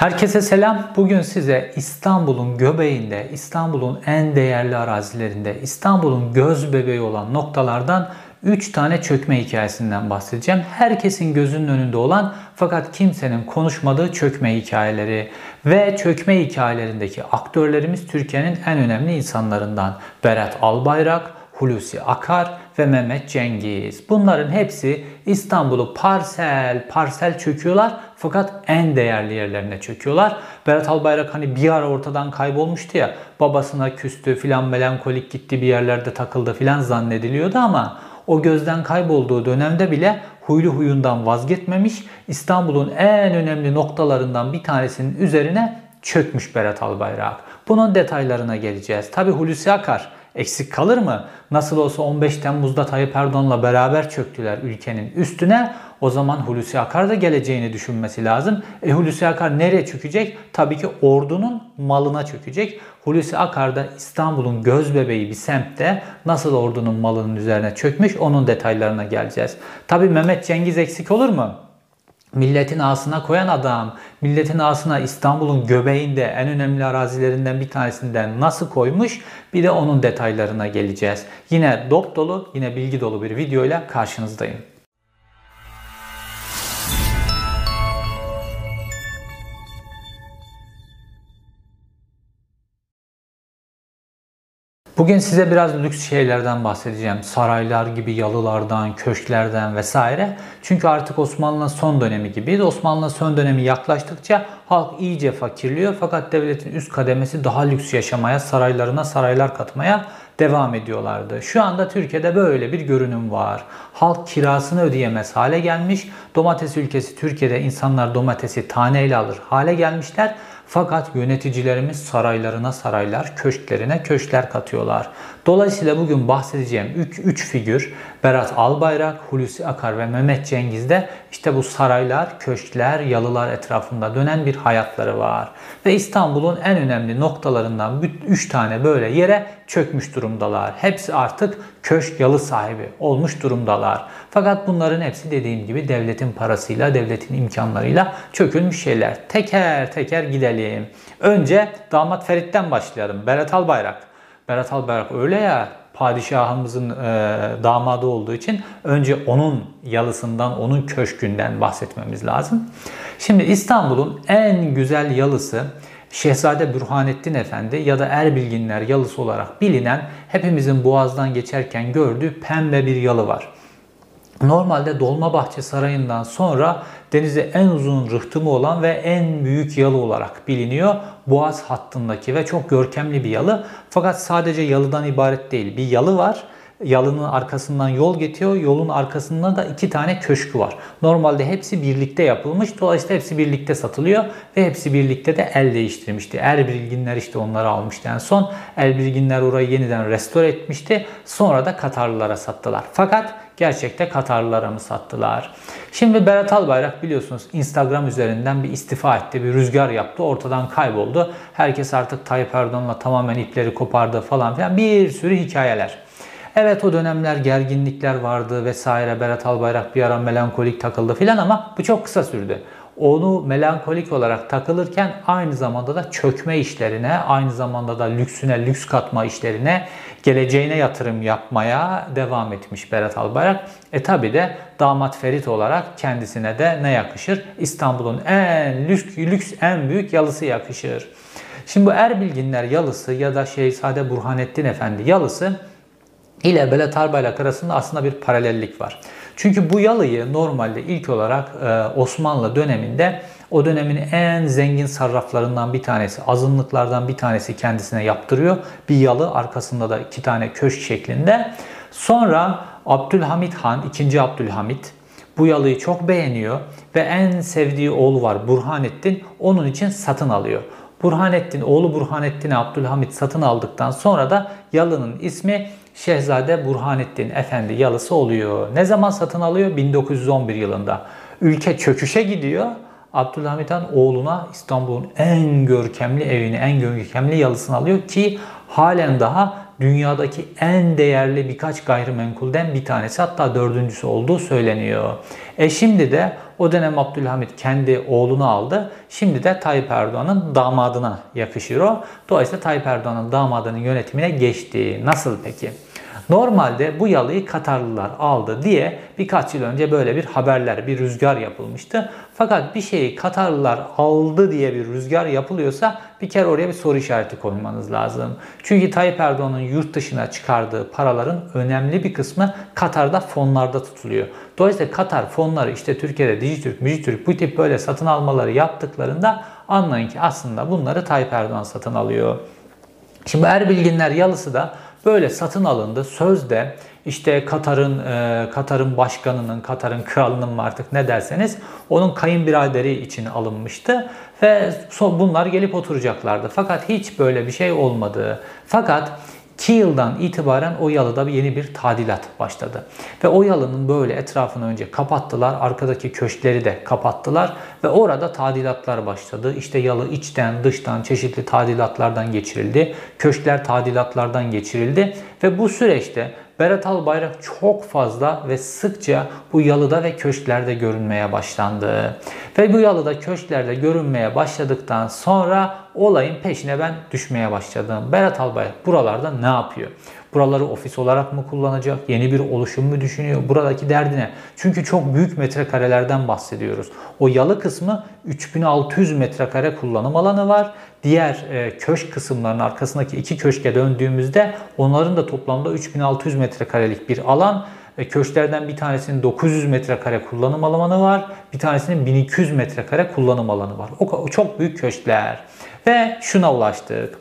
Herkese selam. Bugün size İstanbul'un göbeğinde, İstanbul'un en değerli arazilerinde, İstanbul'un göz bebeği olan noktalardan 3 tane çökme hikayesinden bahsedeceğim. Herkesin gözünün önünde olan fakat kimsenin konuşmadığı çökme hikayeleri ve çökme hikayelerindeki aktörlerimiz Türkiye'nin en önemli insanlarından Berat Albayrak, Hulusi Akar ve Mehmet Cengiz. Bunların hepsi İstanbul'u parsel parsel çöküyorlar fakat en değerli yerlerine çöküyorlar. Berat Albayrak hani bir ara ortadan kaybolmuştu ya babasına küstü filan melankolik gitti bir yerlerde takıldı filan zannediliyordu ama o gözden kaybolduğu dönemde bile huylu huyundan vazgeçmemiş İstanbul'un en önemli noktalarından bir tanesinin üzerine çökmüş Berat Albayrak. Bunun detaylarına geleceğiz. Tabi Hulusi Akar eksik kalır mı? Nasıl olsa 15 Temmuz'da Tayyip Erdoğan'la beraber çöktüler ülkenin üstüne. O zaman Hulusi Akar da geleceğini düşünmesi lazım. E Hulusi Akar nereye çökecek? Tabii ki ordunun malına çökecek. Hulusi Akar da İstanbul'un göz bebeği bir semtte nasıl ordunun malının üzerine çökmüş onun detaylarına geleceğiz. Tabii Mehmet Cengiz eksik olur mu? Milletin ağasına koyan adam, milletin ağasına İstanbul'un göbeğinde en önemli arazilerinden bir tanesinden nasıl koymuş bir de onun detaylarına geleceğiz. Yine dop dolu, yine bilgi dolu bir videoyla karşınızdayım. Bugün size biraz lüks şeylerden bahsedeceğim. Saraylar gibi yalılardan, köşklerden vesaire. Çünkü artık Osmanlı'nın son dönemi gibiydi. Osmanlı'nın son dönemi yaklaştıkça halk iyice fakirliyor. Fakat devletin üst kademesi daha lüks yaşamaya, saraylarına saraylar katmaya devam ediyorlardı. Şu anda Türkiye'de böyle bir görünüm var. Halk kirasını ödeyemez hale gelmiş. Domates ülkesi Türkiye'de insanlar domatesi taneyle alır hale gelmişler. Fakat yöneticilerimiz saraylarına saraylar, köşklerine köşkler katıyorlar. Dolayısıyla bugün bahsedeceğim 3 figür Berat Albayrak, Hulusi Akar ve Mehmet Cengiz'de işte bu saraylar, köşkler, yalılar etrafında dönen bir hayatları var. Ve İstanbul'un en önemli noktalarından 3 tane böyle yere çökmüş durumdalar. Hepsi artık köşk yalı sahibi olmuş durumdalar. Fakat bunların hepsi dediğim gibi devletin parasıyla, devletin imkanlarıyla çökülmüş şeyler. Teker teker gidelim. Önce damat Ferit'ten başlayalım. Berat Albayrak. Berat Albayrak öyle ya padişahımızın e, damadı olduğu için önce onun yalısından, onun köşkünden bahsetmemiz lazım. Şimdi İstanbul'un en güzel yalısı Şehzade Bürhanettin Efendi ya da Erbilginler yalısı olarak bilinen hepimizin boğazdan geçerken gördüğü pembe bir yalı var. Normalde Dolmabahçe Sarayı'ndan sonra denize en uzun rıhtımı olan ve en büyük yalı olarak biliniyor. Boğaz hattındaki ve çok görkemli bir yalı. Fakat sadece yalıdan ibaret değil. Bir yalı var yalının arkasından yol geçiyor. Yolun arkasında da iki tane köşkü var. Normalde hepsi birlikte yapılmış. Dolayısıyla hepsi birlikte satılıyor ve hepsi birlikte de el değiştirmişti. Erbilginler işte onları almıştı en son. Erbilginler orayı yeniden restore etmişti. Sonra da Katarlılara sattılar. Fakat gerçekte Katarlılara mı sattılar? Şimdi Berat Albayrak biliyorsunuz Instagram üzerinden bir istifa etti. Bir rüzgar yaptı. Ortadan kayboldu. Herkes artık Tayyip Erdoğan'la tamamen ipleri kopardı falan filan. Bir sürü hikayeler. Evet o dönemler gerginlikler vardı vesaire. Berat Albayrak bir ara melankolik takıldı filan ama bu çok kısa sürdü. Onu melankolik olarak takılırken aynı zamanda da çökme işlerine, aynı zamanda da lüksüne lüks katma işlerine, geleceğine yatırım yapmaya devam etmiş Berat Albayrak. E tabi de damat Ferit olarak kendisine de ne yakışır? İstanbul'un en lüks, lüks en büyük yalısı yakışır. Şimdi bu Erbilginler yalısı ya da Şehzade Burhanettin Efendi yalısı ile Belat Albayrak arasında aslında bir paralellik var. Çünkü bu yalıyı normalde ilk olarak e, Osmanlı döneminde o dönemin en zengin sarraflarından bir tanesi, azınlıklardan bir tanesi kendisine yaptırıyor. Bir yalı arkasında da iki tane köşk şeklinde. Sonra Abdülhamit Han, 2. Abdülhamit bu yalıyı çok beğeniyor ve en sevdiği oğlu var Burhanettin onun için satın alıyor. Burhanettin, oğlu Burhanettin'i Abdülhamit satın aldıktan sonra da yalının ismi Şehzade Burhanettin Efendi yalısı oluyor. Ne zaman satın alıyor? 1911 yılında. Ülke çöküşe gidiyor. Abdülhamit Han oğluna İstanbul'un en görkemli evini, en görkemli yalısını alıyor ki halen daha dünyadaki en değerli birkaç gayrimenkulden bir tanesi hatta dördüncüsü olduğu söyleniyor. E şimdi de O dönem Abdülhamit kendi oğlunu aldı. Şimdi de Tayyip Erdoğan'ın damadına yakışır o. Dolayısıyla Tayyip Erdoğan'ın damadının yönetimine geçti. Nasıl peki? Normalde bu yalıyı Katarlılar aldı diye birkaç yıl önce böyle bir haberler, bir rüzgar yapılmıştı. Fakat bir şeyi Katarlılar aldı diye bir rüzgar yapılıyorsa bir kere oraya bir soru işareti koymanız lazım. Çünkü Tayyip Erdoğan'ın yurt dışına çıkardığı paraların önemli bir kısmı Katar'da fonlarda tutuluyor. Dolayısıyla Katar fonları işte Türkiye'de Dijitürk, Müjitürk bu tip böyle satın almaları yaptıklarında anlayın ki aslında bunları Tayyip Erdoğan satın alıyor. Şimdi Erbilginler yalısı da böyle satın alındı. Sözde işte Katar'ın e, Katar'ın başkanının, Katar'ın kralının mı artık ne derseniz onun kayınbiraderi için alınmıştı ve bunlar gelip oturacaklardı. Fakat hiç böyle bir şey olmadı. Fakat 2 yıldan itibaren o yalıda bir yeni bir tadilat başladı. Ve o yalının böyle etrafını önce kapattılar. Arkadaki köşkleri de kapattılar. Ve orada tadilatlar başladı. İşte yalı içten dıştan çeşitli tadilatlardan geçirildi. Köşkler tadilatlardan geçirildi. Ve bu süreçte Berat Albayrak çok fazla ve sıkça bu yalıda ve köşklerde görünmeye başlandı. Ve bu yalıda köşklerde görünmeye başladıktan sonra olayın peşine ben düşmeye başladım. Berat Albayrak buralarda ne yapıyor? Buraları ofis olarak mı kullanacak? Yeni bir oluşum mu düşünüyor? Buradaki derdi ne? Çünkü çok büyük metrekarelerden bahsediyoruz. O yalı kısmı 3600 metrekare kullanım alanı var. Diğer e, köşk kısımlarının arkasındaki iki köşke döndüğümüzde onların da toplamda 3600 metrekarelik bir alan. E, köşklerden bir tanesinin 900 metrekare kullanım alanı var. Bir tanesinin 1200 metrekare kullanım alanı var. O çok büyük köşkler. Ve şuna ulaştık.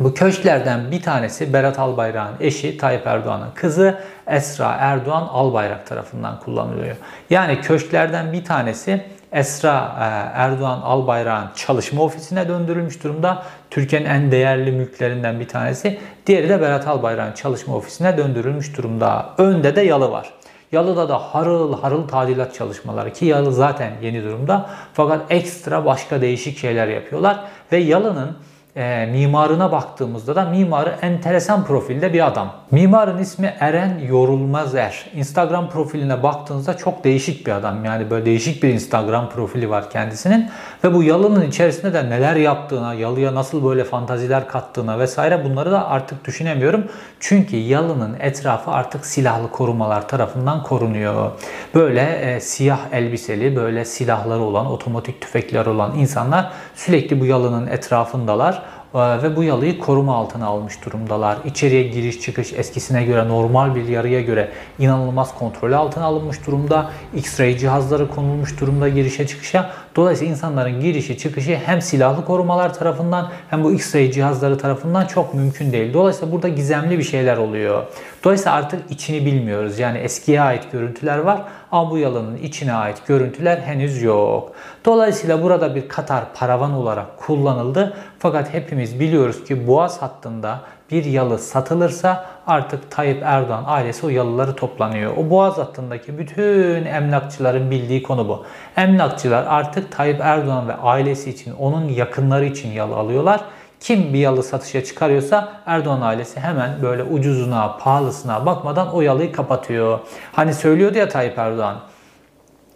Bu köşklerden bir tanesi Berat Albayrak'ın eşi Tayyip Erdoğan'ın kızı Esra Erdoğan Albayrak tarafından kullanılıyor. Yani köşklerden bir tanesi Esra e, Erdoğan Albayrak'ın çalışma ofisine döndürülmüş durumda. Türkiye'nin en değerli mülklerinden bir tanesi. Diğeri de Berat Albayrak'ın çalışma ofisine döndürülmüş durumda. Önde de yalı var. Yalı'da da harıl harıl tadilat çalışmaları ki Yalı zaten yeni durumda. Fakat ekstra başka değişik şeyler yapıyorlar. Ve Yalı'nın e, mimarına baktığımızda da mimarı enteresan profilde bir adam. Mimarın ismi Eren Yorulmaz Er. Instagram profiline baktığınızda çok değişik bir adam. Yani böyle değişik bir Instagram profili var kendisinin. Ve bu yalının içerisinde de neler yaptığına, yalıya nasıl böyle fantaziler kattığına vesaire bunları da artık düşünemiyorum. Çünkü yalının etrafı artık silahlı korumalar tarafından korunuyor. Böyle e, siyah elbiseli, böyle silahları olan, otomatik tüfekler olan insanlar sürekli bu yalının etrafındalar ve bu yalıyı koruma altına almış durumdalar. İçeriye giriş çıkış eskisine göre normal bir yarıya göre inanılmaz kontrol altına alınmış durumda. X-ray cihazları konulmuş durumda girişe çıkışa. Dolayısıyla insanların girişi çıkışı hem silahlı korumalar tarafından hem bu X-ray cihazları tarafından çok mümkün değil. Dolayısıyla burada gizemli bir şeyler oluyor. Dolayısıyla artık içini bilmiyoruz. Yani eskiye ait görüntüler var ama bu yalanın içine ait görüntüler henüz yok. Dolayısıyla burada bir Katar paravan olarak kullanıldı. Fakat hepimiz biliyoruz ki Boğaz hattında bir yalı satılırsa artık Tayyip Erdoğan ailesi o yalıları toplanıyor. O Boğaz hattındaki bütün emlakçıların bildiği konu bu. Emlakçılar artık Tayyip Erdoğan ve ailesi için, onun yakınları için yalı alıyorlar. Kim bir yalı satışa çıkarıyorsa Erdoğan ailesi hemen böyle ucuzuna, pahalısına bakmadan o yalıyı kapatıyor. Hani söylüyordu ya Tayyip Erdoğan.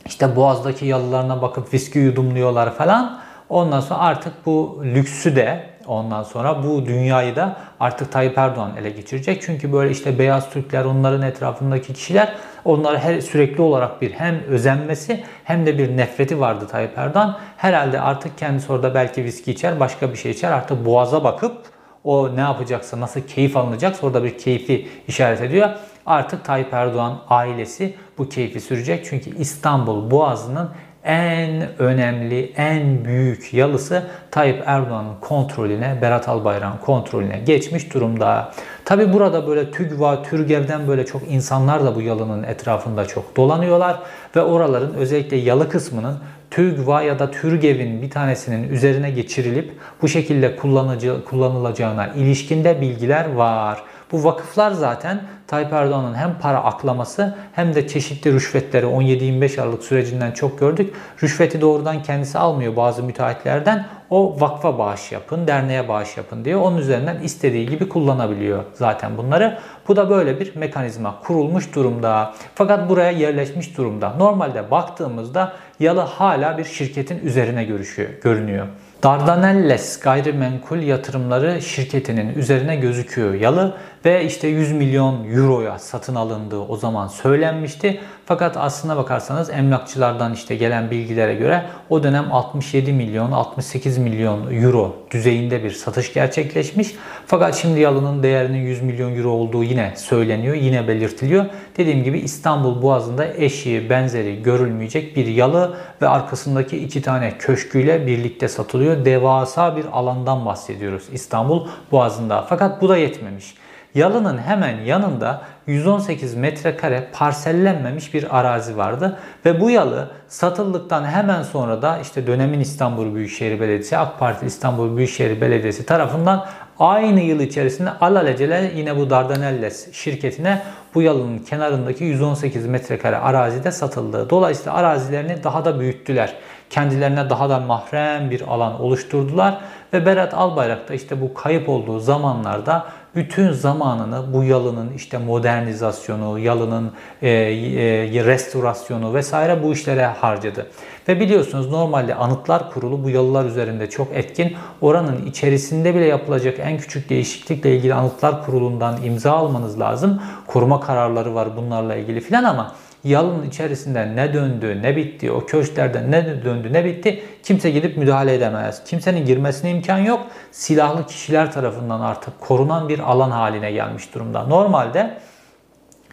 İşte Boğaz'daki yalılarına bakıp viski yudumluyorlar falan. Ondan sonra artık bu lüksü de ondan sonra bu dünyayı da artık Tayyip Erdoğan ele geçirecek. Çünkü böyle işte beyaz Türkler onların etrafındaki kişiler onlara her sürekli olarak bir hem özenmesi hem de bir nefreti vardı Tayyip Erdoğan. Herhalde artık kendisi orada belki viski içer, başka bir şey içer. Artık boğaza bakıp o ne yapacaksa, nasıl keyif alınacaksa orada bir keyfi işaret ediyor. Artık Tayyip Erdoğan ailesi bu keyfi sürecek. Çünkü İstanbul Boğazı'nın en önemli, en büyük yalısı Tayyip Erdoğan'ın kontrolüne, Berat Albayrak'ın kontrolüne geçmiş durumda. Tabi burada böyle TÜGVA, TÜRGEV'den böyle çok insanlar da bu yalının etrafında çok dolanıyorlar ve oraların özellikle yalı kısmının TÜGVA ya da TÜRGEV'in bir tanesinin üzerine geçirilip bu şekilde kullanıcı, kullanılacağına ilişkinde bilgiler var. Bu vakıflar zaten Tayyip Erdoğan'ın hem para aklaması hem de çeşitli rüşvetleri 17-25 Aralık sürecinden çok gördük. Rüşveti doğrudan kendisi almıyor bazı müteahhitlerden. O vakfa bağış yapın, derneğe bağış yapın diyor. Onun üzerinden istediği gibi kullanabiliyor zaten bunları. Bu da böyle bir mekanizma kurulmuş durumda. Fakat buraya yerleşmiş durumda. Normalde baktığımızda Yalı hala bir şirketin üzerine görüşüyor, görünüyor. Dardanelles gayrimenkul yatırımları şirketinin üzerine gözüküyor yalı ve işte 100 milyon euroya satın alındığı o zaman söylenmişti. Fakat aslına bakarsanız emlakçılardan işte gelen bilgilere göre o dönem 67 milyon 68 milyon euro düzeyinde bir satış gerçekleşmiş. Fakat şimdi yalının değerinin 100 milyon euro olduğu yine söyleniyor, yine belirtiliyor. Dediğim gibi İstanbul Boğazı'nda eşiği benzeri görülmeyecek bir yalı ve arkasındaki iki tane köşküyle birlikte satılıyor. Devasa bir alandan bahsediyoruz İstanbul Boğazı'nda. Fakat bu da yetmemiş. Yalının hemen yanında 118 metrekare parsellenmemiş bir arazi vardı ve bu yalı satıldıktan hemen sonra da işte dönemin İstanbul Büyükşehir Belediyesi, AK Parti İstanbul Büyükşehir Belediyesi tarafından aynı yıl içerisinde alelacele yine bu Dardanelles şirketine bu yalının kenarındaki 118 metrekare arazide satıldı. Dolayısıyla arazilerini daha da büyüttüler. Kendilerine daha da mahrem bir alan oluşturdular ve Berat Albayrak da işte bu kayıp olduğu zamanlarda bütün zamanını bu yalının işte modernizasyonu, yalının e, e, restorasyonu vesaire bu işlere harcadı. Ve biliyorsunuz normalde Anıtlar Kurulu bu yalılar üzerinde çok etkin. Oranın içerisinde bile yapılacak en küçük değişiklikle ilgili Anıtlar Kurulu'ndan imza almanız lazım. Koruma kararları var bunlarla ilgili filan ama yalının içerisinde ne döndü, ne bitti, o köşklerde ne döndü, ne bitti kimse gidip müdahale edemez. Kimsenin girmesine imkan yok. Silahlı kişiler tarafından artık korunan bir alan haline gelmiş durumda. Normalde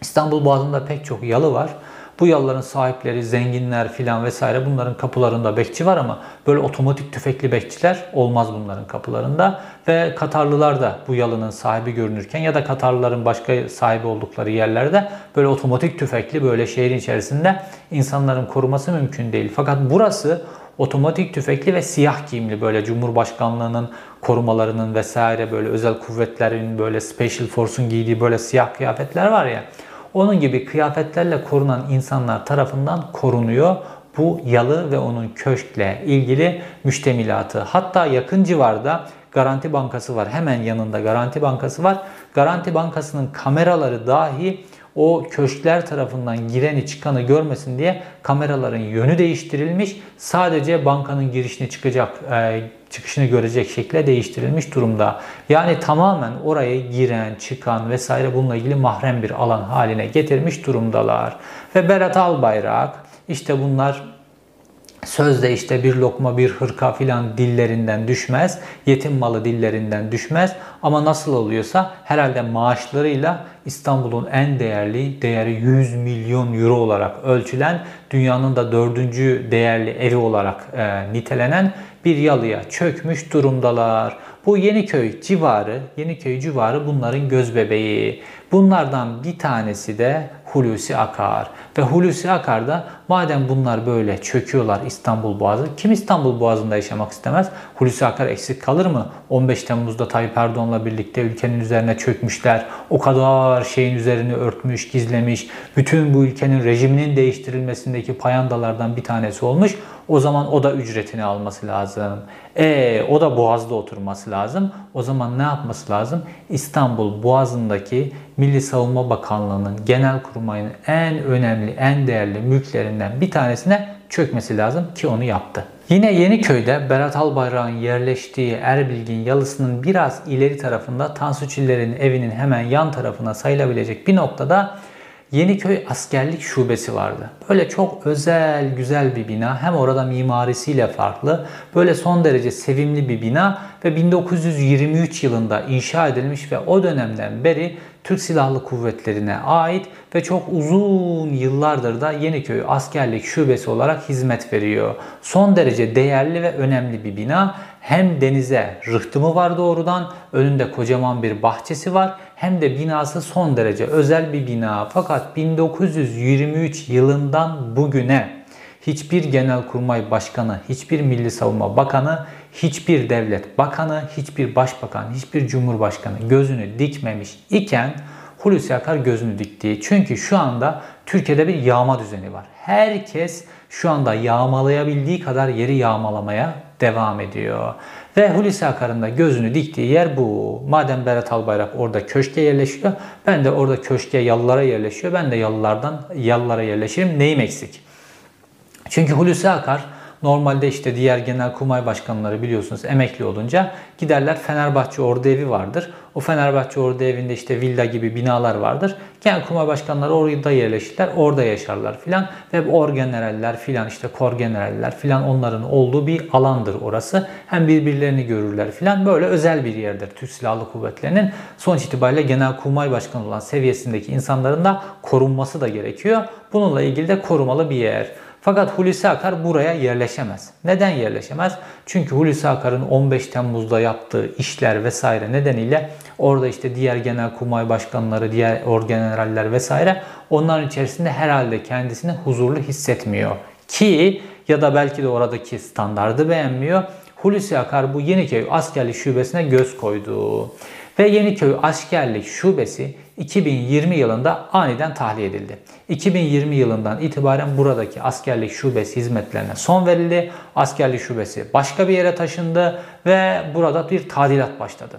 İstanbul Boğazı'nda pek çok yalı var. Bu yalların sahipleri zenginler filan vesaire bunların kapılarında bekçi var ama böyle otomatik tüfekli bekçiler olmaz bunların kapılarında. Ve Katarlılar da bu yalının sahibi görünürken ya da Katarlıların başka sahibi oldukları yerlerde böyle otomatik tüfekli böyle şehrin içerisinde insanların koruması mümkün değil. Fakat burası otomatik tüfekli ve siyah giyimli böyle Cumhurbaşkanlığının korumalarının vesaire böyle özel kuvvetlerin böyle Special Force'un giydiği böyle siyah kıyafetler var ya. Onun gibi kıyafetlerle korunan insanlar tarafından korunuyor bu yalı ve onun köşkle ilgili müştemilatı. Hatta yakın civarda Garanti Bankası var. Hemen yanında Garanti Bankası var. Garanti Bankası'nın kameraları dahi o köşkler tarafından gireni çıkanı görmesin diye kameraların yönü değiştirilmiş. Sadece bankanın girişini çıkacak, e, çıkışını görecek şekilde değiştirilmiş durumda. Yani tamamen oraya giren, çıkan vesaire bununla ilgili mahrem bir alan haline getirmiş durumdalar. Ve Berat Albayrak işte bunlar Sözde işte bir lokma bir hırka filan dillerinden düşmez. Yetim malı dillerinden düşmez. Ama nasıl oluyorsa herhalde maaşlarıyla İstanbul'un en değerli değeri 100 milyon euro olarak ölçülen dünyanın da dördüncü değerli evi olarak e, nitelenen bir yalıya çökmüş durumdalar. Bu Yeniköy civarı, Yeniköy civarı bunların göz bebeği. Bunlardan bir tanesi de Hulusi Akar. Ve Hulusi Akar da madem bunlar böyle çöküyorlar İstanbul Boğazı, kim İstanbul Boğazı'nda yaşamak istemez? Hulusi Akar eksik kalır mı? 15 Temmuz'da Tayyip Erdoğan'la birlikte ülkenin üzerine çökmüşler. O kadar şeyin üzerini örtmüş, gizlemiş. Bütün bu ülkenin rejiminin değiştirilmesindeki payandalardan bir tanesi olmuş. O zaman o da ücretini alması lazım. E o da Boğaz'da oturması lazım. O zaman ne yapması lazım? İstanbul Boğazı'ndaki Milli Savunma Bakanlığı'nın genel kurmayının en önemli, en değerli mülklerinden bir tanesine çökmesi lazım ki onu yaptı. Yine Yeniköy'de Berat Albayrak'ın yerleştiği Erbilgin yalısının biraz ileri tarafında Tansu Çiller'in evinin hemen yan tarafına sayılabilecek bir noktada Yeniköy Askerlik Şubesi vardı. Böyle çok özel, güzel bir bina. Hem orada mimarisiyle farklı. Böyle son derece sevimli bir bina ve 1923 yılında inşa edilmiş ve o dönemden beri Türk Silahlı Kuvvetlerine ait ve çok uzun yıllardır da Yeniköy Askerlik Şubesi olarak hizmet veriyor. Son derece değerli ve önemli bir bina. Hem denize rıhtımı var doğrudan, önünde kocaman bir bahçesi var hem de binası son derece özel bir bina. Fakat 1923 yılından bugüne hiçbir genelkurmay başkanı, hiçbir milli savunma bakanı, hiçbir devlet bakanı, hiçbir başbakan, hiçbir cumhurbaşkanı gözünü dikmemiş iken Hulusi Akar gözünü dikti. Çünkü şu anda Türkiye'de bir yağma düzeni var. Herkes şu anda yağmalayabildiği kadar yeri yağmalamaya devam ediyor. Ve Hulusi Akar'ın da gözünü diktiği yer bu. Madem Berat Albayrak orada köşke yerleşiyor, ben de orada köşke yalılara yerleşiyor. Ben de yalılardan yalılara yerleşirim. Neyim eksik? Çünkü Hulusi Akar Normalde işte diğer genel kurmay başkanları biliyorsunuz emekli olunca giderler Fenerbahçe Ordu Evi vardır. O Fenerbahçe Ordu Evi'nde işte villa gibi binalar vardır. Genel kurmay başkanları orada yerleşirler, orada yaşarlar filan. Ve orgeneraller filan işte korgeneraller filan onların olduğu bir alandır orası. Hem birbirlerini görürler filan. Böyle özel bir yerdir Türk Silahlı Kuvvetleri'nin. Sonuç itibariyle genel kurmay başkanı olan seviyesindeki insanların da korunması da gerekiyor. Bununla ilgili de korumalı bir yer. Fakat Hulusi Akar buraya yerleşemez. Neden yerleşemez? Çünkü Hulusi Akar'ın 15 Temmuz'da yaptığı işler vesaire nedeniyle orada işte diğer genel kurmay başkanları, diğer orgeneraller vesaire onların içerisinde herhalde kendisini huzurlu hissetmiyor. Ki ya da belki de oradaki standardı beğenmiyor. Hulusi Akar bu Yeniköy askerlik şubesine göz koydu. Ve Yeniköy askerlik şubesi 2020 yılında aniden tahliye edildi. 2020 yılından itibaren buradaki askerlik şubesi hizmetlerine son verildi. Askerlik şubesi başka bir yere taşındı ve burada bir tadilat başladı.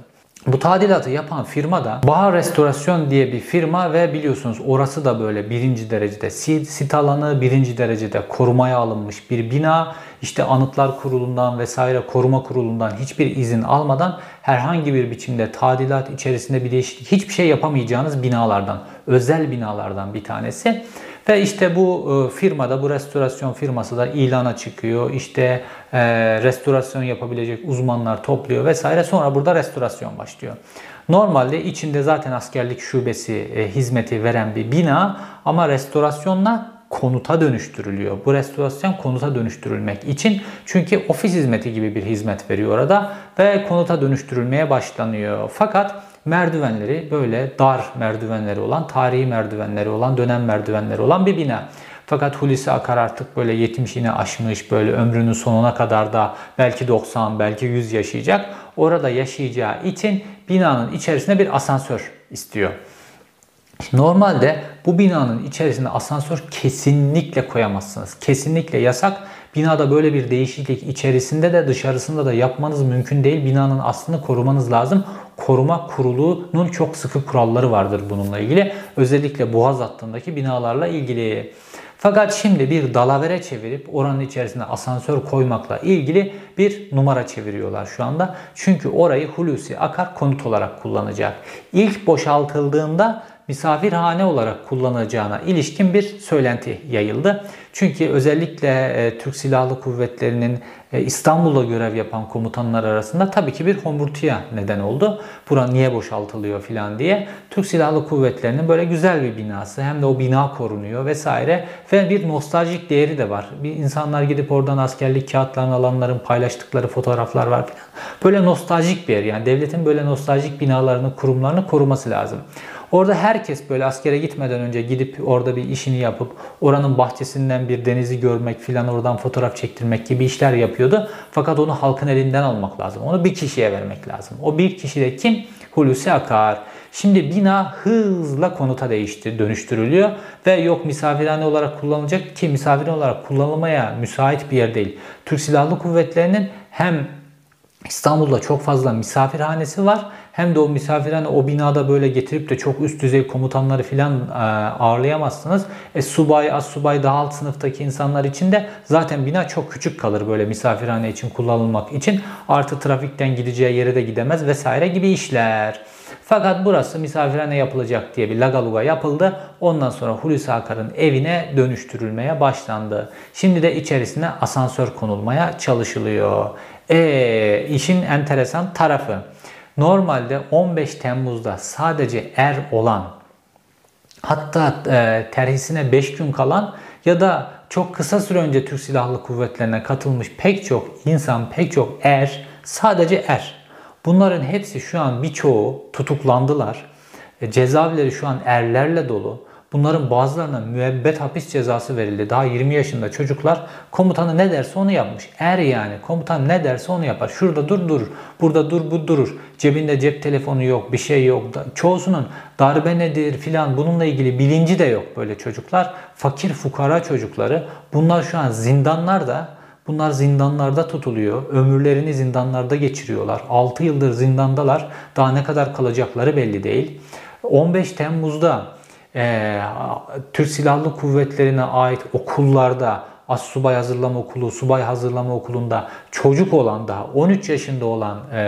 Bu tadilatı yapan firma da Bahar Restorasyon diye bir firma ve biliyorsunuz orası da böyle birinci derecede sit, sit alanı, birinci derecede korumaya alınmış bir bina. İşte Anıtlar Kurulu'ndan vesaire koruma kurulundan hiçbir izin almadan herhangi bir biçimde tadilat içerisinde bir değişiklik hiçbir şey yapamayacağınız binalardan, özel binalardan bir tanesi. Ve işte bu e, firmada, bu restorasyon firması da ilana çıkıyor. İşte e, restorasyon yapabilecek uzmanlar topluyor vesaire. Sonra burada restorasyon başlıyor. Normalde içinde zaten askerlik şubesi e, hizmeti veren bir bina ama restorasyonla konuta dönüştürülüyor. Bu restorasyon konuta dönüştürülmek için çünkü ofis hizmeti gibi bir hizmet veriyor orada ve konuta dönüştürülmeye başlanıyor. Fakat merdivenleri böyle dar merdivenleri olan, tarihi merdivenleri olan, dönem merdivenleri olan bir bina. Fakat Hulusi Akar artık böyle 70'ini aşmış, böyle ömrünün sonuna kadar da belki 90, belki 100 yaşayacak. Orada yaşayacağı için binanın içerisine bir asansör istiyor. Normalde bu binanın içerisinde asansör kesinlikle koyamazsınız. Kesinlikle yasak. Binada böyle bir değişiklik içerisinde de dışarısında da yapmanız mümkün değil. Binanın aslını korumanız lazım. Koruma Kurulu'nun çok sıkı kuralları vardır bununla ilgili. Özellikle Boğaz hattındaki binalarla ilgili. Fakat şimdi bir dalavere çevirip oranın içerisine asansör koymakla ilgili bir numara çeviriyorlar şu anda. Çünkü orayı Hulusi Akar konut olarak kullanacak. İlk boşaltıldığında misafirhane olarak kullanacağına ilişkin bir söylenti yayıldı. Çünkü özellikle e, Türk Silahlı Kuvvetleri'nin e, İstanbul'da görev yapan komutanlar arasında tabii ki bir homurtuya neden oldu. Bura niye boşaltılıyor filan diye. Türk Silahlı Kuvvetleri'nin böyle güzel bir binası hem de o bina korunuyor vesaire ve bir nostaljik değeri de var. Bir insanlar gidip oradan askerlik kağıtlarını alanların paylaştıkları fotoğraflar var filan. Böyle nostaljik bir yer yani devletin böyle nostaljik binalarını, kurumlarını koruması lazım. Orada herkes böyle askere gitmeden önce gidip orada bir işini yapıp oranın bahçesinden bir denizi görmek filan oradan fotoğraf çektirmek gibi işler yapıyordu. Fakat onu halkın elinden almak lazım. Onu bir kişiye vermek lazım. O bir kişi de kim? Hulusi Akar. Şimdi bina hızla konuta değişti, dönüştürülüyor ve yok misafirhane olarak kullanılacak ki misafirhane olarak kullanılmaya müsait bir yer değil. Türk Silahlı Kuvvetleri'nin hem İstanbul'da çok fazla misafirhanesi var. Hem de o misafirhane o binada böyle getirip de çok üst düzey komutanları filan e, ağırlayamazsınız. E, subay, az subay daha alt sınıftaki insanlar için de zaten bina çok küçük kalır böyle misafirhane için kullanılmak için. Artı trafikten gideceği yere de gidemez vesaire gibi işler. Fakat burası misafirhane yapılacak diye bir lagaluga yapıldı. Ondan sonra Hulusi Akar'ın evine dönüştürülmeye başlandı. Şimdi de içerisine asansör konulmaya çalışılıyor. E, işin enteresan tarafı. Normalde 15 Temmuz'da sadece er olan hatta e, terhisine 5 gün kalan ya da çok kısa süre önce Türk Silahlı Kuvvetlerine katılmış pek çok insan, pek çok er, sadece er. Bunların hepsi şu an birçoğu tutuklandılar. E, cezaevleri şu an erlerle dolu. Bunların bazılarına müebbet hapis cezası verildi. Daha 20 yaşında çocuklar komutanı ne derse onu yapmış. Er yani komutan ne derse onu yapar. Şurada dur dur, burada dur bu durur. Cebinde cep telefonu yok, bir şey yok. Çoğusunun darbe nedir filan bununla ilgili bilinci de yok böyle çocuklar. Fakir fukara çocukları. Bunlar şu an zindanlarda Bunlar zindanlarda tutuluyor. Ömürlerini zindanlarda geçiriyorlar. 6 yıldır zindandalar. Daha ne kadar kalacakları belli değil. 15 Temmuz'da e, Türk Silahlı Kuvvetleri'ne ait okullarda Assubay Hazırlama Okulu, Subay Hazırlama Okulu'nda çocuk olan daha 13 yaşında olan e,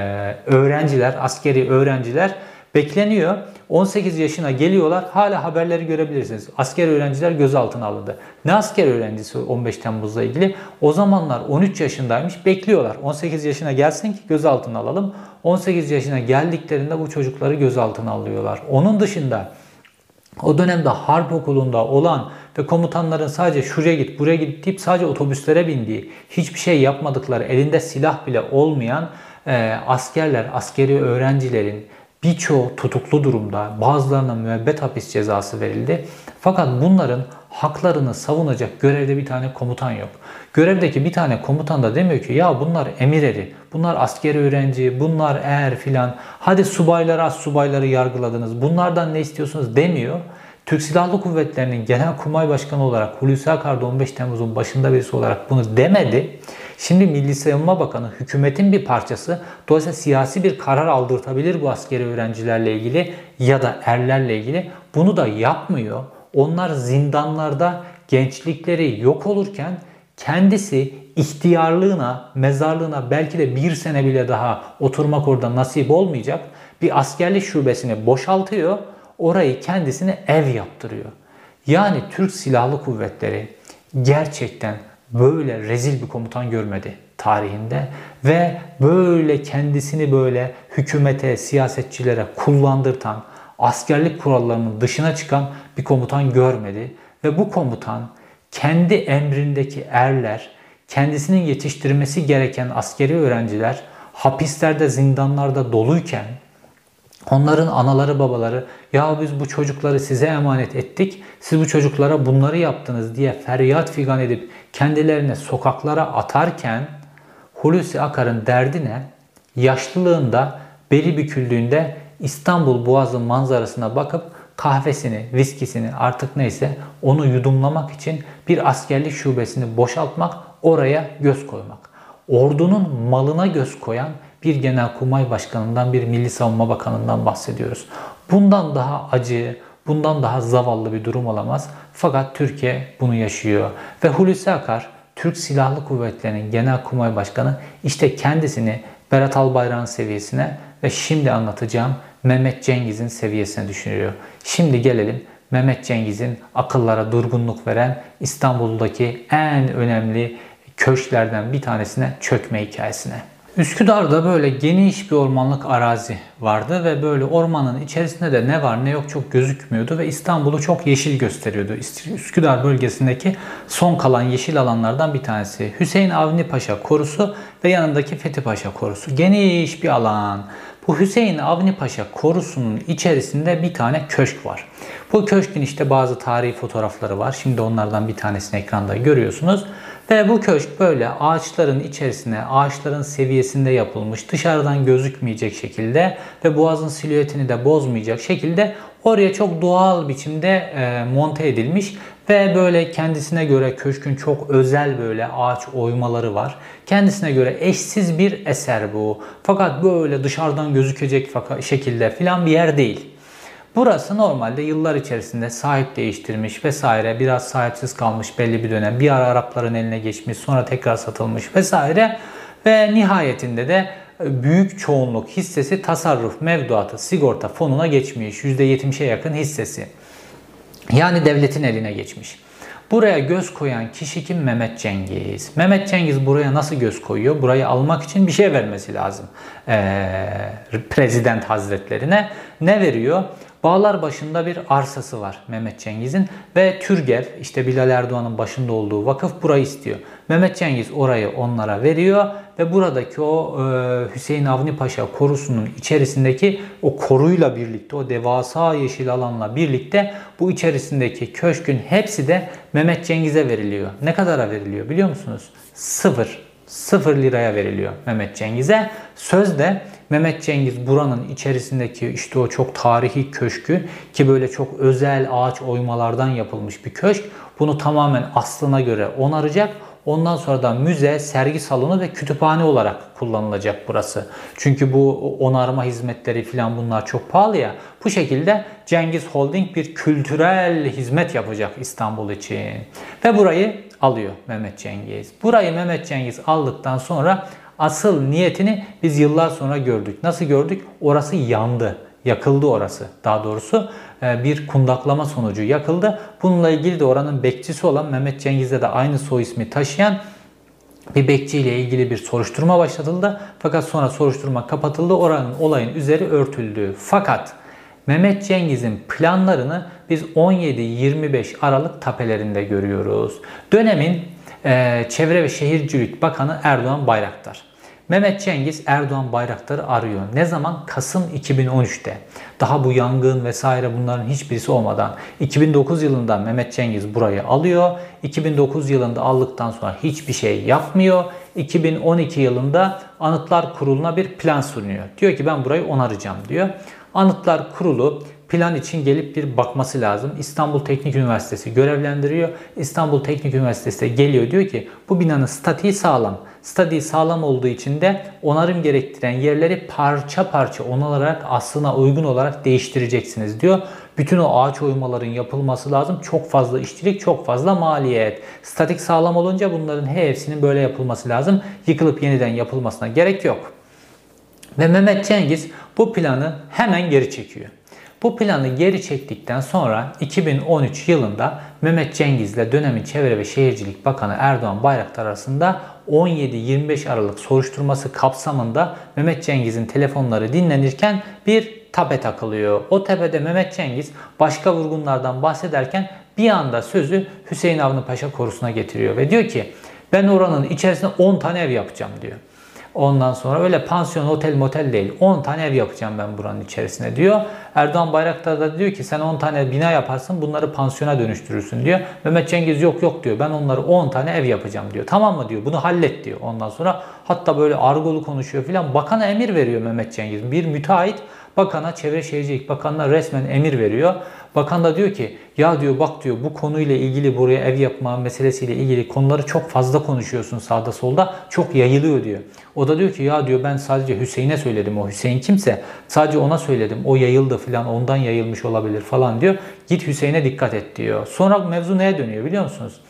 öğrenciler, askeri öğrenciler bekleniyor. 18 yaşına geliyorlar. Hala haberleri görebilirsiniz. Asker öğrenciler gözaltına alındı. Ne asker öğrencisi 15 Temmuz'la ilgili? O zamanlar 13 yaşındaymış. Bekliyorlar. 18 yaşına gelsin ki gözaltına alalım. 18 yaşına geldiklerinde bu çocukları gözaltına alıyorlar. Onun dışında o dönemde harp okulunda olan ve komutanların sadece şuraya git buraya git deyip sadece otobüslere bindiği, hiçbir şey yapmadıkları, elinde silah bile olmayan e, askerler, askeri öğrencilerin birçoğu tutuklu durumda. Bazılarına müebbet hapis cezası verildi. Fakat bunların haklarını savunacak görevde bir tane komutan yok. Görevdeki bir tane komutan da demiyor ki ya bunlar emir eri, bunlar askeri öğrenci, bunlar er filan. Hadi subayları az subayları yargıladınız. Bunlardan ne istiyorsunuz demiyor. Türk Silahlı Kuvvetleri'nin Genel Kurmay Başkanı olarak Hulusi Akar 15 Temmuz'un başında birisi olarak bunu demedi. Şimdi Milli Savunma Bakanı hükümetin bir parçası. Dolayısıyla siyasi bir karar aldırtabilir bu askeri öğrencilerle ilgili ya da erlerle ilgili. Bunu da yapmıyor. Onlar zindanlarda gençlikleri yok olurken kendisi ihtiyarlığına, mezarlığına belki de bir sene bile daha oturmak orada nasip olmayacak bir askerlik şubesini boşaltıyor. Orayı kendisine ev yaptırıyor. Yani Türk Silahlı Kuvvetleri gerçekten böyle rezil bir komutan görmedi tarihinde ve böyle kendisini böyle hükümete, siyasetçilere kullandırtan, askerlik kurallarının dışına çıkan bir komutan görmedi ve bu komutan kendi emrindeki erler, kendisinin yetiştirmesi gereken askeri öğrenciler hapislerde, zindanlarda doluyken Onların anaları babaları ya biz bu çocukları size emanet ettik. Siz bu çocuklara bunları yaptınız diye feryat figan edip kendilerine sokaklara atarken Hulusi Akar'ın derdine yaşlılığında beli büküldüğünde İstanbul Boğazı manzarasına bakıp kahvesini, viskisini artık neyse onu yudumlamak için bir askerlik şubesini boşaltmak, oraya göz koymak. Ordunun malına göz koyan bir genelkurmay başkanından, bir milli savunma bakanından bahsediyoruz. Bundan daha acı, bundan daha zavallı bir durum olamaz. Fakat Türkiye bunu yaşıyor. Ve Hulusi Akar, Türk Silahlı Kuvvetleri'nin genelkurmay başkanı işte kendisini Berat Albayrak'ın seviyesine ve şimdi anlatacağım Mehmet Cengiz'in seviyesine düşünüyor. Şimdi gelelim Mehmet Cengiz'in akıllara durgunluk veren İstanbul'daki en önemli köşklerden bir tanesine çökme hikayesine. Üsküdar'da böyle geniş bir ormanlık arazi vardı ve böyle ormanın içerisinde de ne var ne yok çok gözükmüyordu ve İstanbul'u çok yeşil gösteriyordu. Üsküdar bölgesindeki son kalan yeşil alanlardan bir tanesi. Hüseyin Avni Paşa korusu ve yanındaki Fethi Paşa korusu. Geniş bir alan. Bu Hüseyin Avni Paşa korusunun içerisinde bir tane köşk var. Bu köşkün işte bazı tarihi fotoğrafları var. Şimdi onlardan bir tanesini ekranda görüyorsunuz. Ve bu köşk böyle ağaçların içerisine, ağaçların seviyesinde yapılmış, dışarıdan gözükmeyecek şekilde ve boğazın silüetini de bozmayacak şekilde oraya çok doğal biçimde e, monte edilmiş ve böyle kendisine göre köşkün çok özel böyle ağaç oymaları var. Kendisine göre eşsiz bir eser bu. Fakat böyle dışarıdan gözükecek şekilde filan bir yer değil. Burası normalde yıllar içerisinde sahip değiştirmiş vesaire biraz sahipsiz kalmış belli bir dönem. Bir ara Arapların eline geçmiş sonra tekrar satılmış vesaire. Ve nihayetinde de e, büyük çoğunluk hissesi tasarruf mevduatı sigorta fonuna geçmiş. %70'e yakın hissesi. Yani devletin eline geçmiş. Buraya göz koyan kişi kim? Mehmet Cengiz. Mehmet Cengiz buraya nasıl göz koyuyor? Burayı almak için bir şey vermesi lazım. Ee, Prezident Hazretlerine. Ne veriyor? Bağlar başında bir arsası var Mehmet Cengiz'in ve Türgev işte Bilal Erdoğan'ın başında olduğu vakıf burayı istiyor. Mehmet Cengiz orayı onlara veriyor ve buradaki o e, Hüseyin Avni Paşa korusunun içerisindeki o koruyla birlikte o devasa yeşil alanla birlikte bu içerisindeki köşkün hepsi de Mehmet Cengiz'e veriliyor. Ne kadara veriliyor biliyor musunuz? Sıfır. Sıfır liraya veriliyor Mehmet Cengiz'e. Sözde Mehmet Cengiz buranın içerisindeki işte o çok tarihi köşkü ki böyle çok özel ağaç oymalardan yapılmış bir köşk. Bunu tamamen aslına göre onaracak. Ondan sonra da müze, sergi salonu ve kütüphane olarak kullanılacak burası. Çünkü bu onarma hizmetleri falan bunlar çok pahalı ya. Bu şekilde Cengiz Holding bir kültürel hizmet yapacak İstanbul için. Ve burayı alıyor Mehmet Cengiz. Burayı Mehmet Cengiz aldıktan sonra asıl niyetini biz yıllar sonra gördük. Nasıl gördük? Orası yandı. Yakıldı orası daha doğrusu. E, bir kundaklama sonucu yakıldı. Bununla ilgili de oranın bekçisi olan Mehmet Cengiz'de de aynı soy ismi taşıyan bir bekçi ile ilgili bir soruşturma başlatıldı. Fakat sonra soruşturma kapatıldı. Oranın olayın üzeri örtüldü. Fakat Mehmet Cengiz'in planlarını biz 17-25 Aralık tapelerinde görüyoruz. Dönemin e, Çevre ve Şehircilik Bakanı Erdoğan Bayraktar. Mehmet Cengiz Erdoğan Bayraktar'ı arıyor. Ne zaman? Kasım 2013'te. Daha bu yangın vesaire bunların hiçbirisi olmadan 2009 yılında Mehmet Cengiz burayı alıyor. 2009 yılında aldıktan sonra hiçbir şey yapmıyor. 2012 yılında Anıtlar Kurulu'na bir plan sunuyor. Diyor ki ben burayı onaracağım diyor. Anıtlar Kurulu plan için gelip bir bakması lazım. İstanbul Teknik Üniversitesi görevlendiriyor. İstanbul Teknik Üniversitesi de geliyor diyor ki bu binanın statiği sağlam. Statiği sağlam olduğu için de onarım gerektiren yerleri parça parça onararak aslına uygun olarak değiştireceksiniz diyor. Bütün o ağaç oymaların yapılması lazım. Çok fazla işçilik, çok fazla maliyet. Statik sağlam olunca bunların hepsinin böyle yapılması lazım. Yıkılıp yeniden yapılmasına gerek yok. Ve Mehmet Cengiz bu planı hemen geri çekiyor. Bu planı geri çektikten sonra 2013 yılında Mehmet Cengiz ile dönemin Çevre ve Şehircilik Bakanı Erdoğan Bayraktar arasında 17-25 Aralık soruşturması kapsamında Mehmet Cengiz'in telefonları dinlenirken bir tape takılıyor. O tepede Mehmet Cengiz başka vurgunlardan bahsederken bir anda sözü Hüseyin Avni Paşa korusuna getiriyor ve diyor ki ben oranın içerisinde 10 tane ev yapacağım diyor. Ondan sonra öyle pansiyon, otel, motel değil. 10 tane ev yapacağım ben buranın içerisine diyor. Erdoğan Bayraktar da diyor ki sen 10 tane bina yaparsın bunları pansiyona dönüştürürsün diyor. Mehmet Cengiz yok yok diyor. Ben onları 10 tane ev yapacağım diyor. Tamam mı diyor. Bunu hallet diyor. Ondan sonra hatta böyle argolu konuşuyor filan. Bakana emir veriyor Mehmet Cengiz. Bir müteahhit bakana Çevre Şehircilik Bakanı'na resmen emir veriyor. Bakan da diyor ki ya diyor bak diyor bu konuyla ilgili buraya ev yapma meselesiyle ilgili konuları çok fazla konuşuyorsun sağda solda. Çok yayılıyor diyor. O da diyor ki ya diyor ben sadece Hüseyin'e söyledim. O Hüseyin kimse sadece ona söyledim. O yayıldı falan ondan yayılmış olabilir falan diyor. Git Hüseyin'e dikkat et diyor. Sonra mevzu neye dönüyor biliyor musunuz?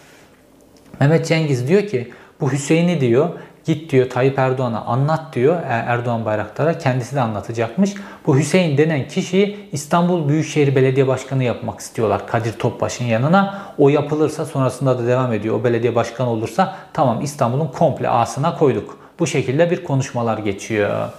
Mehmet Cengiz diyor ki bu Hüseyin'i diyor Git diyor Tayyip Erdoğan'a anlat diyor e, Erdoğan Bayraktar'a. Kendisi de anlatacakmış. Bu Hüseyin denen kişiyi İstanbul Büyükşehir Belediye Başkanı yapmak istiyorlar Kadir Topbaş'ın yanına. O yapılırsa sonrasında da devam ediyor. O belediye başkanı olursa tamam İstanbul'un komple ağasına koyduk. Bu şekilde bir konuşmalar geçiyor.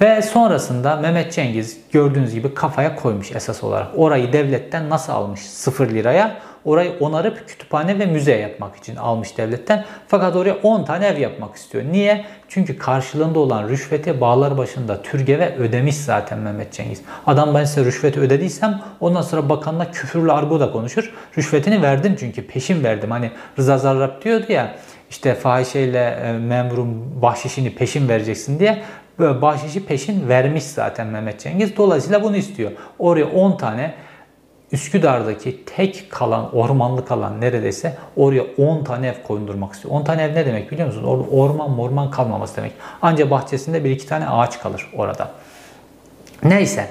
Ve sonrasında Mehmet Cengiz gördüğünüz gibi kafaya koymuş esas olarak. Orayı devletten nasıl almış? 0 liraya. Orayı onarıp kütüphane ve müze yapmak için almış devletten. Fakat oraya 10 tane ev yapmak istiyor. Niye? Çünkü karşılığında olan rüşveti bağlar başında Türgev'e ödemiş zaten Mehmet Cengiz. Adam ben size rüşveti ödediysem ondan sonra bakanla küfürlü argo da konuşur. Rüşvetini verdim çünkü peşin verdim. Hani Rıza Zarrab diyordu ya işte fahişeyle e, memurun bahşişini peşin vereceksin diye bahşişi peşin vermiş zaten Mehmet Cengiz. Dolayısıyla bunu istiyor. Oraya 10 tane Üsküdar'daki tek kalan, ormanlık alan neredeyse oraya 10 tane ev koyundurmak istiyor. 10 tane ev ne demek biliyor musunuz? Orada orman morman kalmaması demek. Ancak bahçesinde bir iki tane ağaç kalır orada. Neyse.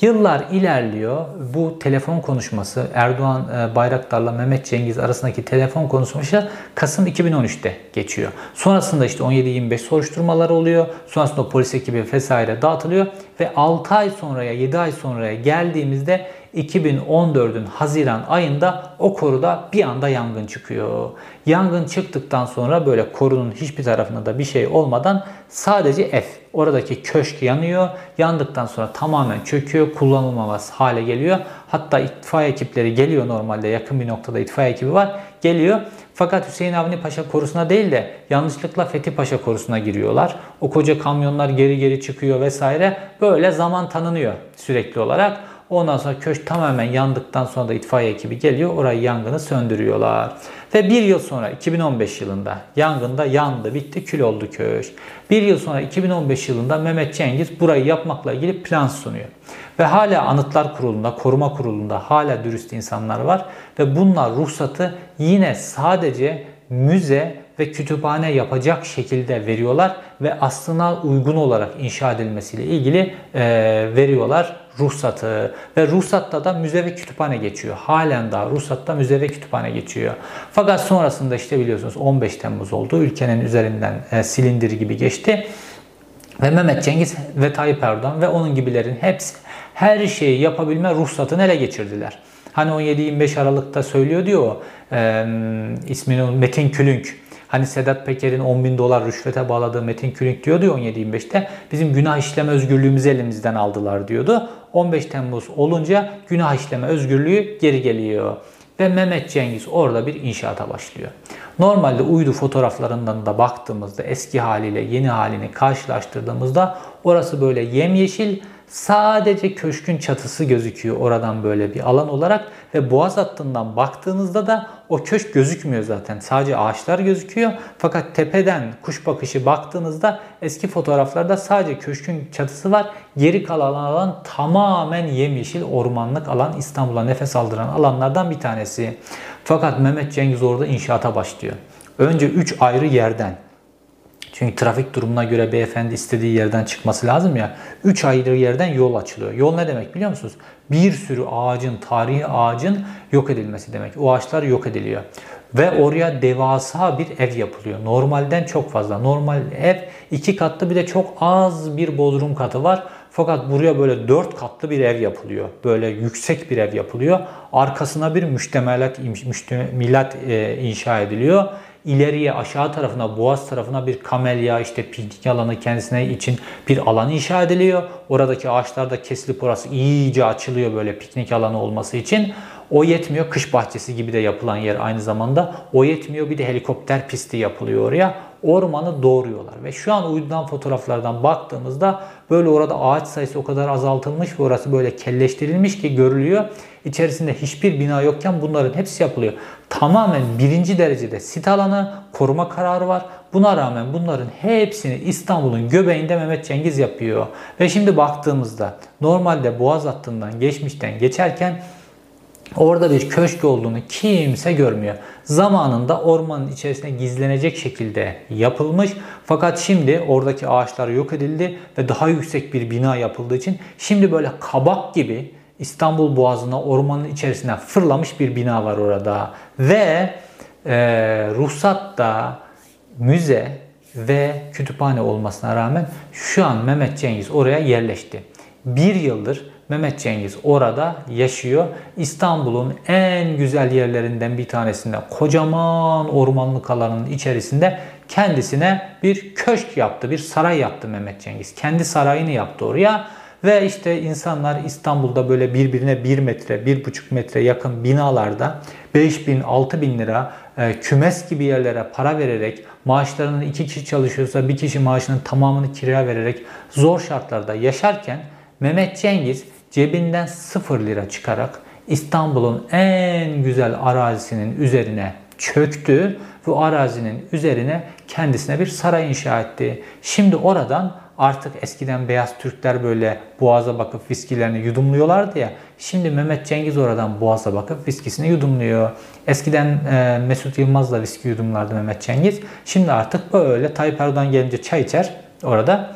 Yıllar ilerliyor. Bu telefon konuşması Erdoğan e, Bayraktar'la Mehmet Cengiz arasındaki telefon konuşması Kasım 2013'te geçiyor. Sonrasında işte 17-25 soruşturmalar oluyor. Sonrasında polis ekibi vesaire dağıtılıyor ve 6 ay sonraya 7 ay sonraya geldiğimizde 2014'ün Haziran ayında o koruda bir anda yangın çıkıyor. Yangın çıktıktan sonra böyle korunun hiçbir tarafında da bir şey olmadan sadece F. Oradaki köşk yanıyor. Yandıktan sonra tamamen çöküyor. Kullanılmamaz hale geliyor. Hatta itfaiye ekipleri geliyor normalde yakın bir noktada itfaiye ekibi var. geliyor. Fakat Hüseyin Avni Paşa korusuna değil de yanlışlıkla Fethi Paşa korusuna giriyorlar. O koca kamyonlar geri geri çıkıyor vesaire. Böyle zaman tanınıyor sürekli olarak. Ondan sonra köşk tamamen yandıktan sonra da itfaiye ekibi geliyor. Orayı yangını söndürüyorlar. Ve bir yıl sonra 2015 yılında yangında yandı, bitti, kül oldu köşk. Bir yıl sonra 2015 yılında Mehmet Cengiz burayı yapmakla ilgili plan sunuyor. Ve hala Anıtlar Kurulu'nda, Koruma Kurulu'nda hala dürüst insanlar var. Ve bunlar ruhsatı yine sadece müze ve kütüphane yapacak şekilde veriyorlar ve aslına uygun olarak inşa edilmesiyle ilgili e, veriyorlar ruhsatı ve ruhsatta da müze ve kütüphane geçiyor. Halen daha ruhsatta müze ve kütüphane geçiyor. Fakat sonrasında işte biliyorsunuz 15 Temmuz oldu. Ülkenin üzerinden e, silindir gibi geçti. Ve Mehmet Cengiz ve Tayyip Erdoğan ve onun gibilerin hepsi her şeyi yapabilme ruhsatını ele geçirdiler. Hani 17-25 Aralık'ta söylüyor diyor e, ismini Metin Külünk. Hani Sedat Peker'in 10 bin dolar rüşvete bağladığı Metin Külünk diyordu ya 17-25'te bizim günah işleme özgürlüğümüzü elimizden aldılar diyordu. 15 Temmuz olunca günah işleme özgürlüğü geri geliyor. Ve Mehmet Cengiz orada bir inşaata başlıyor. Normalde uydu fotoğraflarından da baktığımızda eski haliyle yeni halini karşılaştırdığımızda orası böyle yemyeşil Sadece köşkün çatısı gözüküyor oradan böyle bir alan olarak ve boğaz hattından baktığınızda da o köşk gözükmüyor zaten. Sadece ağaçlar gözüküyor. Fakat tepeden kuş bakışı baktığınızda eski fotoğraflarda sadece köşkün çatısı var. Geri kalan alan tamamen yemyeşil ormanlık alan İstanbul'a nefes aldıran alanlardan bir tanesi. Fakat Mehmet Cengiz orada inşaata başlıyor. Önce 3 ayrı yerden çünkü trafik durumuna göre beyefendi istediği yerden çıkması lazım ya. Üç ayrı yerden yol açılıyor. Yol ne demek biliyor musunuz? Bir sürü ağacın, tarihi ağacın yok edilmesi demek. O ağaçlar yok ediliyor. Ve oraya devasa bir ev yapılıyor. Normalden çok fazla. Normal ev iki katlı bir de çok az bir bodrum katı var. Fakat buraya böyle dört katlı bir ev yapılıyor. Böyle yüksek bir ev yapılıyor. Arkasına bir müştemelat, müştemilat e, inşa ediliyor ileriye aşağı tarafına boğaz tarafına bir kamelya işte piknik alanı kendisine için bir alan inşa ediliyor. Oradaki ağaçlar da kesilip orası iyice açılıyor böyle piknik alanı olması için. O yetmiyor kış bahçesi gibi de yapılan yer aynı zamanda. O yetmiyor bir de helikopter pisti yapılıyor oraya. Ormanı doğruyorlar ve şu an uydudan fotoğraflardan baktığımızda böyle orada ağaç sayısı o kadar azaltılmış ve orası böyle kelleştirilmiş ki görülüyor. İçerisinde hiçbir bina yokken bunların hepsi yapılıyor. Tamamen birinci derecede sit alanı, koruma kararı var. Buna rağmen bunların hepsini İstanbul'un göbeğinde Mehmet Cengiz yapıyor. Ve şimdi baktığımızda normalde Boğaz hattından geçmişten geçerken Orada bir köşk olduğunu kimse görmüyor. Zamanında ormanın içerisine gizlenecek şekilde yapılmış. Fakat şimdi oradaki ağaçlar yok edildi ve daha yüksek bir bina yapıldığı için şimdi böyle kabak gibi İstanbul Boğazı'na ormanın içerisine fırlamış bir bina var orada. Ve e, ruhsat da müze ve kütüphane olmasına rağmen şu an Mehmet Cengiz oraya yerleşti. Bir yıldır Mehmet Cengiz orada yaşıyor. İstanbul'un en güzel yerlerinden bir tanesinde kocaman ormanlık alanının içerisinde kendisine bir köşk yaptı, bir saray yaptı Mehmet Cengiz. Kendi sarayını yaptı oraya. Ve işte insanlar İstanbul'da böyle birbirine 1 metre, 1,5 metre yakın binalarda 5 bin, 6 bin lira e, kümes gibi yerlere para vererek maaşlarının iki kişi çalışıyorsa bir kişi maaşının tamamını kiraya vererek zor şartlarda yaşarken Mehmet Cengiz cebinden 0 lira çıkarak İstanbul'un en güzel arazisinin üzerine çöktü. Bu arazinin üzerine kendisine bir saray inşa etti. Şimdi oradan artık eskiden beyaz Türkler böyle boğaza bakıp viskilerini yudumluyorlardı ya. Şimdi Mehmet Cengiz oradan boğaza bakıp viskisini yudumluyor. Eskiden e, Mesut Yılmaz'la viski yudumlardı Mehmet Cengiz. Şimdi artık böyle Tayyip Erdoğan gelince çay içer orada.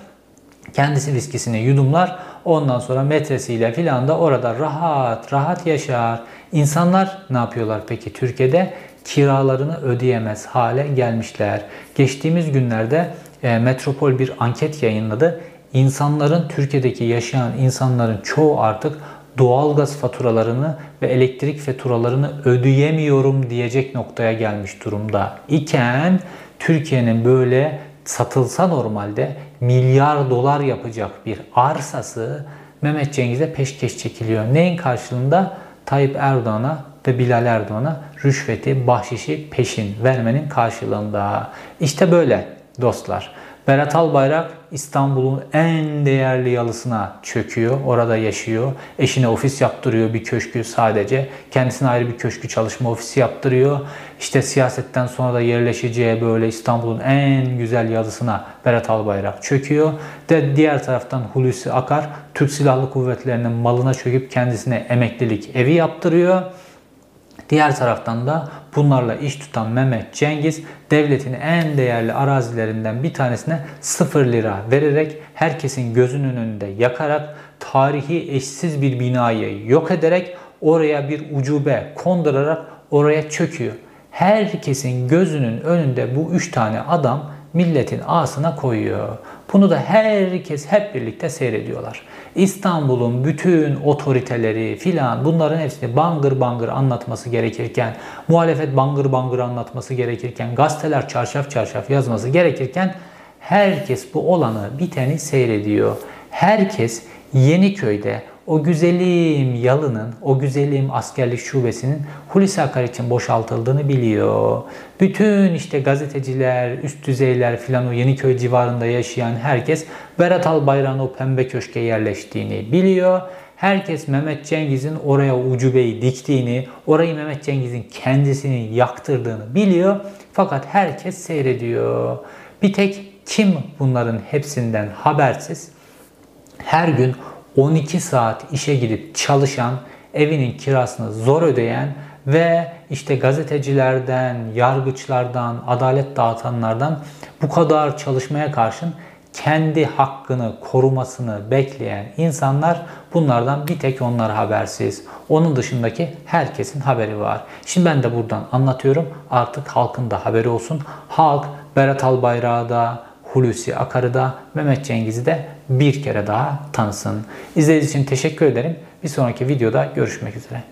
Kendisi viskisini yudumlar. Ondan sonra metresiyle filan da orada rahat rahat yaşar. İnsanlar ne yapıyorlar peki Türkiye'de? Kiralarını ödeyemez hale gelmişler. Geçtiğimiz günlerde e, Metropol bir anket yayınladı. İnsanların Türkiye'deki yaşayan insanların çoğu artık doğalgaz faturalarını ve elektrik faturalarını ödeyemiyorum diyecek noktaya gelmiş durumda iken Türkiye'nin böyle satılsa normalde milyar dolar yapacak bir arsası Mehmet Cengiz'e peşkeş çekiliyor. Neyin karşılığında? Tayyip Erdoğan'a ve Bilal Erdoğan'a rüşveti, bahşişi peşin vermenin karşılığında. İşte böyle dostlar. Berat Albayrak İstanbul'un en değerli yalısına çöküyor. Orada yaşıyor. Eşine ofis yaptırıyor bir köşkü sadece. Kendisine ayrı bir köşkü çalışma ofisi yaptırıyor. İşte siyasetten sonra da yerleşeceği böyle İstanbul'un en güzel yalısına Berat Albayrak çöküyor. De diğer taraftan Hulusi Akar Türk Silahlı Kuvvetleri'nin malına çöküp kendisine emeklilik evi yaptırıyor. Diğer taraftan da bunlarla iş tutan Mehmet Cengiz devletin en değerli arazilerinden bir tanesine 0 lira vererek herkesin gözünün önünde yakarak tarihi eşsiz bir binayı yok ederek oraya bir ucube kondurarak oraya çöküyor. Herkesin gözünün önünde bu üç tane adam milletin ağasına koyuyor. Bunu da herkes hep birlikte seyrediyorlar. İstanbul'un bütün otoriteleri filan bunların hepsini bangır bangır anlatması gerekirken, muhalefet bangır bangır anlatması gerekirken, gazeteler çarşaf çarşaf yazması gerekirken herkes bu olanı biteni seyrediyor. Herkes Yeniköy'de o güzelim yalının, o güzelim askerlik şubesinin Hulusi Akar için boşaltıldığını biliyor. Bütün işte gazeteciler, üst düzeyler filan o Yeniköy civarında yaşayan herkes Berat Albayrak'ın o pembe köşke yerleştiğini biliyor. Herkes Mehmet Cengiz'in oraya ucubeyi diktiğini, orayı Mehmet Cengiz'in kendisini yaktırdığını biliyor. Fakat herkes seyrediyor. Bir tek kim bunların hepsinden habersiz? Her gün 12 saat işe gidip çalışan, evinin kirasını zor ödeyen ve işte gazetecilerden, yargıçlardan, adalet dağıtanlardan bu kadar çalışmaya karşın kendi hakkını korumasını bekleyen insanlar bunlardan bir tek onlar habersiz. Onun dışındaki herkesin haberi var. Şimdi ben de buradan anlatıyorum. Artık halkın da haberi olsun. Halk Berat Albayrak'ı da, Hulusi Akar'ı da Mehmet Cengiz'i de bir kere daha tanısın. İzlediğiniz için teşekkür ederim. Bir sonraki videoda görüşmek üzere.